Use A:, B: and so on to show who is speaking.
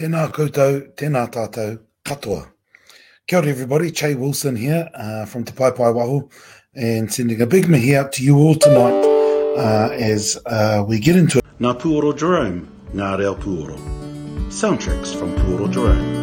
A: Tēnā koutou, tēnā tātou katoa. Kia ora everybody, Che Wilson here uh, from Te Pai Pai Waho and sending a big mihi out to you all tonight uh, as uh, we get into it. Nā Puoro Jerome, ngā reo Puoro. Soundtracks from Puoro Jerome.